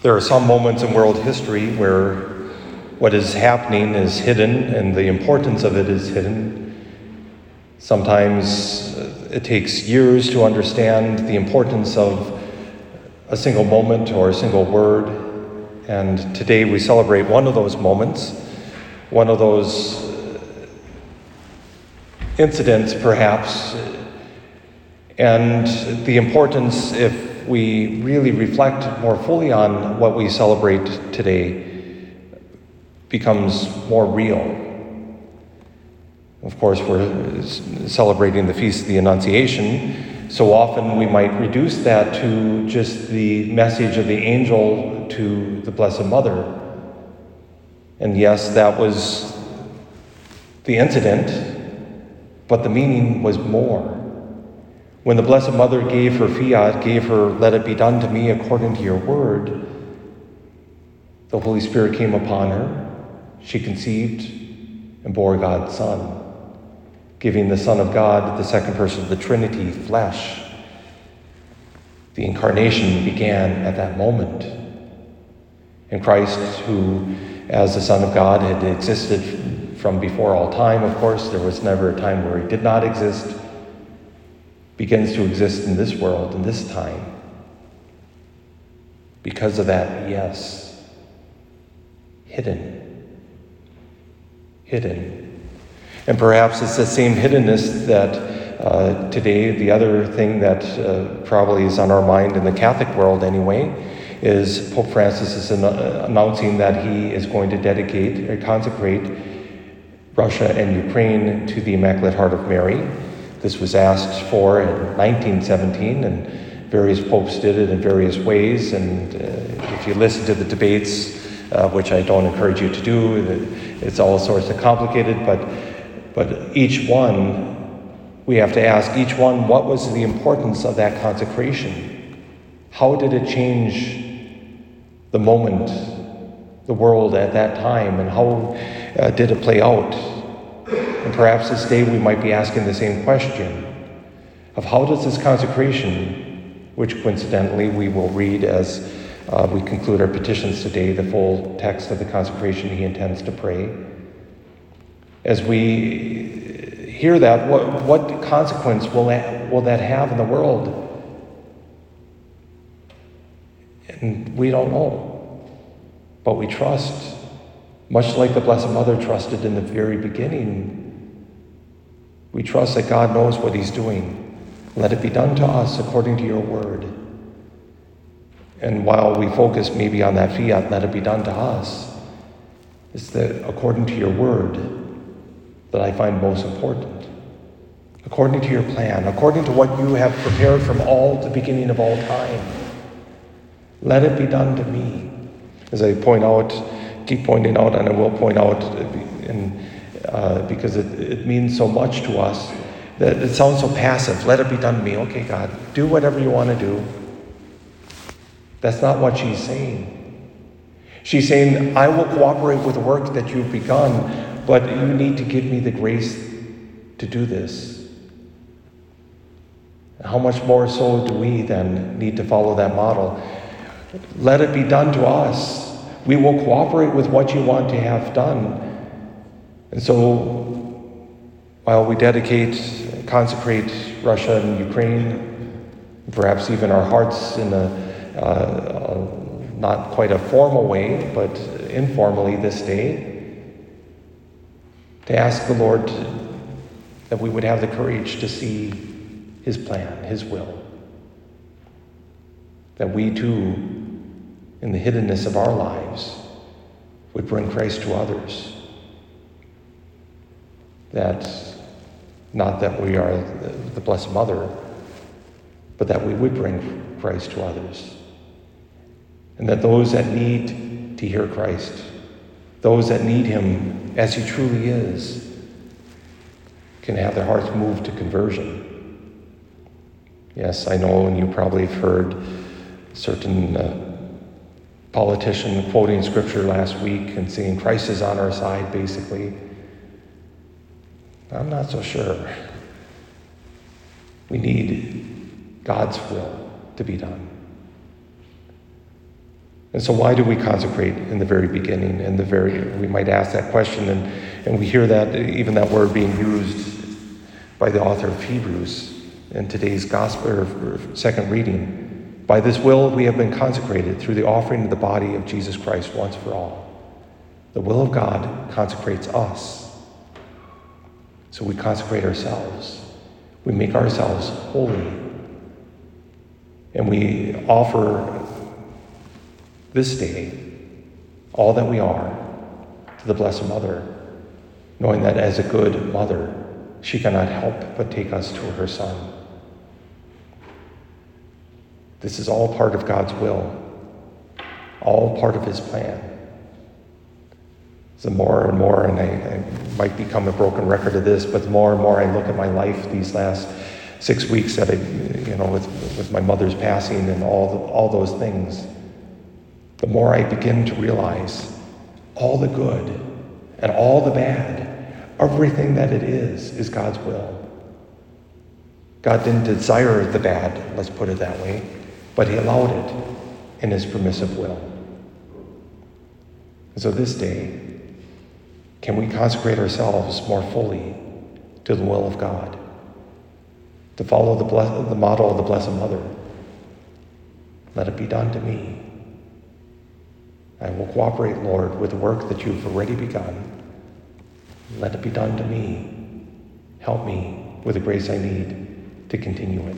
There are some moments in world history where what is happening is hidden and the importance of it is hidden. Sometimes uh, it takes years to understand the importance of a single moment or a single word. And today we celebrate one of those moments, one of those incidents, perhaps, and the importance, if we really reflect more fully on what we celebrate today, becomes more real. Of course, we're celebrating the Feast of the Annunciation. So often we might reduce that to just the message of the angel to the Blessed Mother. And yes, that was the incident, but the meaning was more. When the Blessed Mother gave her fiat, gave her, let it be done to me according to your word, the Holy Spirit came upon her. She conceived and bore God's Son, giving the Son of God, the second person of the Trinity, flesh. The incarnation began at that moment. And Christ, who, as the Son of God, had existed from before all time, of course. There was never a time where he did not exist. Begins to exist in this world, in this time. Because of that, yes. Hidden. Hidden. And perhaps it's the same hiddenness that uh, today, the other thing that uh, probably is on our mind in the Catholic world anyway, is Pope Francis is an- announcing that he is going to dedicate or consecrate Russia and Ukraine to the Immaculate Heart of Mary. This was asked for in 1917, and various popes did it in various ways. And uh, if you listen to the debates, uh, which I don't encourage you to do, it's all sorts of complicated, but, but each one, we have to ask each one what was the importance of that consecration? How did it change the moment, the world at that time, and how uh, did it play out? And perhaps this day we might be asking the same question of how does this consecration, which coincidentally we will read as uh, we conclude our petitions today, the full text of the consecration he intends to pray. As we hear that, what, what consequence will that, will that have in the world? And we don't know. But we trust much like the Blessed Mother trusted in the very beginning, we trust that God knows what He's doing. Let it be done to us according to your word. And while we focus maybe on that fiat, let it be done to us, it's the according to your word that I find most important. According to your plan, according to what you have prepared from all the beginning of all time. Let it be done to me. As I point out, keep pointing out, and I will point out, in, uh, because it, it means so much to us, that it sounds so passive. Let it be done to me. Okay, God, do whatever you want to do. That's not what she's saying. She's saying, I will cooperate with the work that you've begun, but you need to give me the grace to do this. How much more so do we then need to follow that model? Let it be done to us we will cooperate with what you want to have done. And so, while we dedicate, consecrate Russia and Ukraine, perhaps even our hearts in a uh, not quite a formal way, but informally this day, to ask the Lord that we would have the courage to see His plan, His will. That we too in the hiddenness of our lives would bring Christ to others. That not that we are the Blessed Mother, but that we would bring Christ to others. And that those that need to hear Christ, those that need Him as He truly is, can have their hearts moved to conversion. Yes, I know, and you probably have heard certain. Uh, politician quoting scripture last week and saying Christ is on our side, basically. I'm not so sure. We need God's will to be done. And so, why do we consecrate in the very beginning? In the very, we might ask that question, and, and we hear that even that word being used by the author of Hebrews in today's gospel or second reading. By this will we have been consecrated through the offering of the body of Jesus Christ once for all. The will of God consecrates us. So we consecrate ourselves. We make ourselves holy. And we offer this day all that we are to the Blessed Mother, knowing that as a good mother, she cannot help but take us to her Son. This is all part of God's will, all part of His plan. The more and more, and I, I, might become a broken record of this, but the more and more I look at my life these last six weeks that I, you know, with, with my mother's passing and all, the, all those things, the more I begin to realize all the good and all the bad, everything that it is, is God's will. God didn't desire the bad, let's put it that way, but He allowed it in His permissive will. And so this day, can we consecrate ourselves more fully to the will of God? To follow the, bless- the model of the Blessed Mother. Let it be done to me. I will cooperate, Lord, with the work that you've already begun. Let it be done to me. Help me with the grace I need to continue it.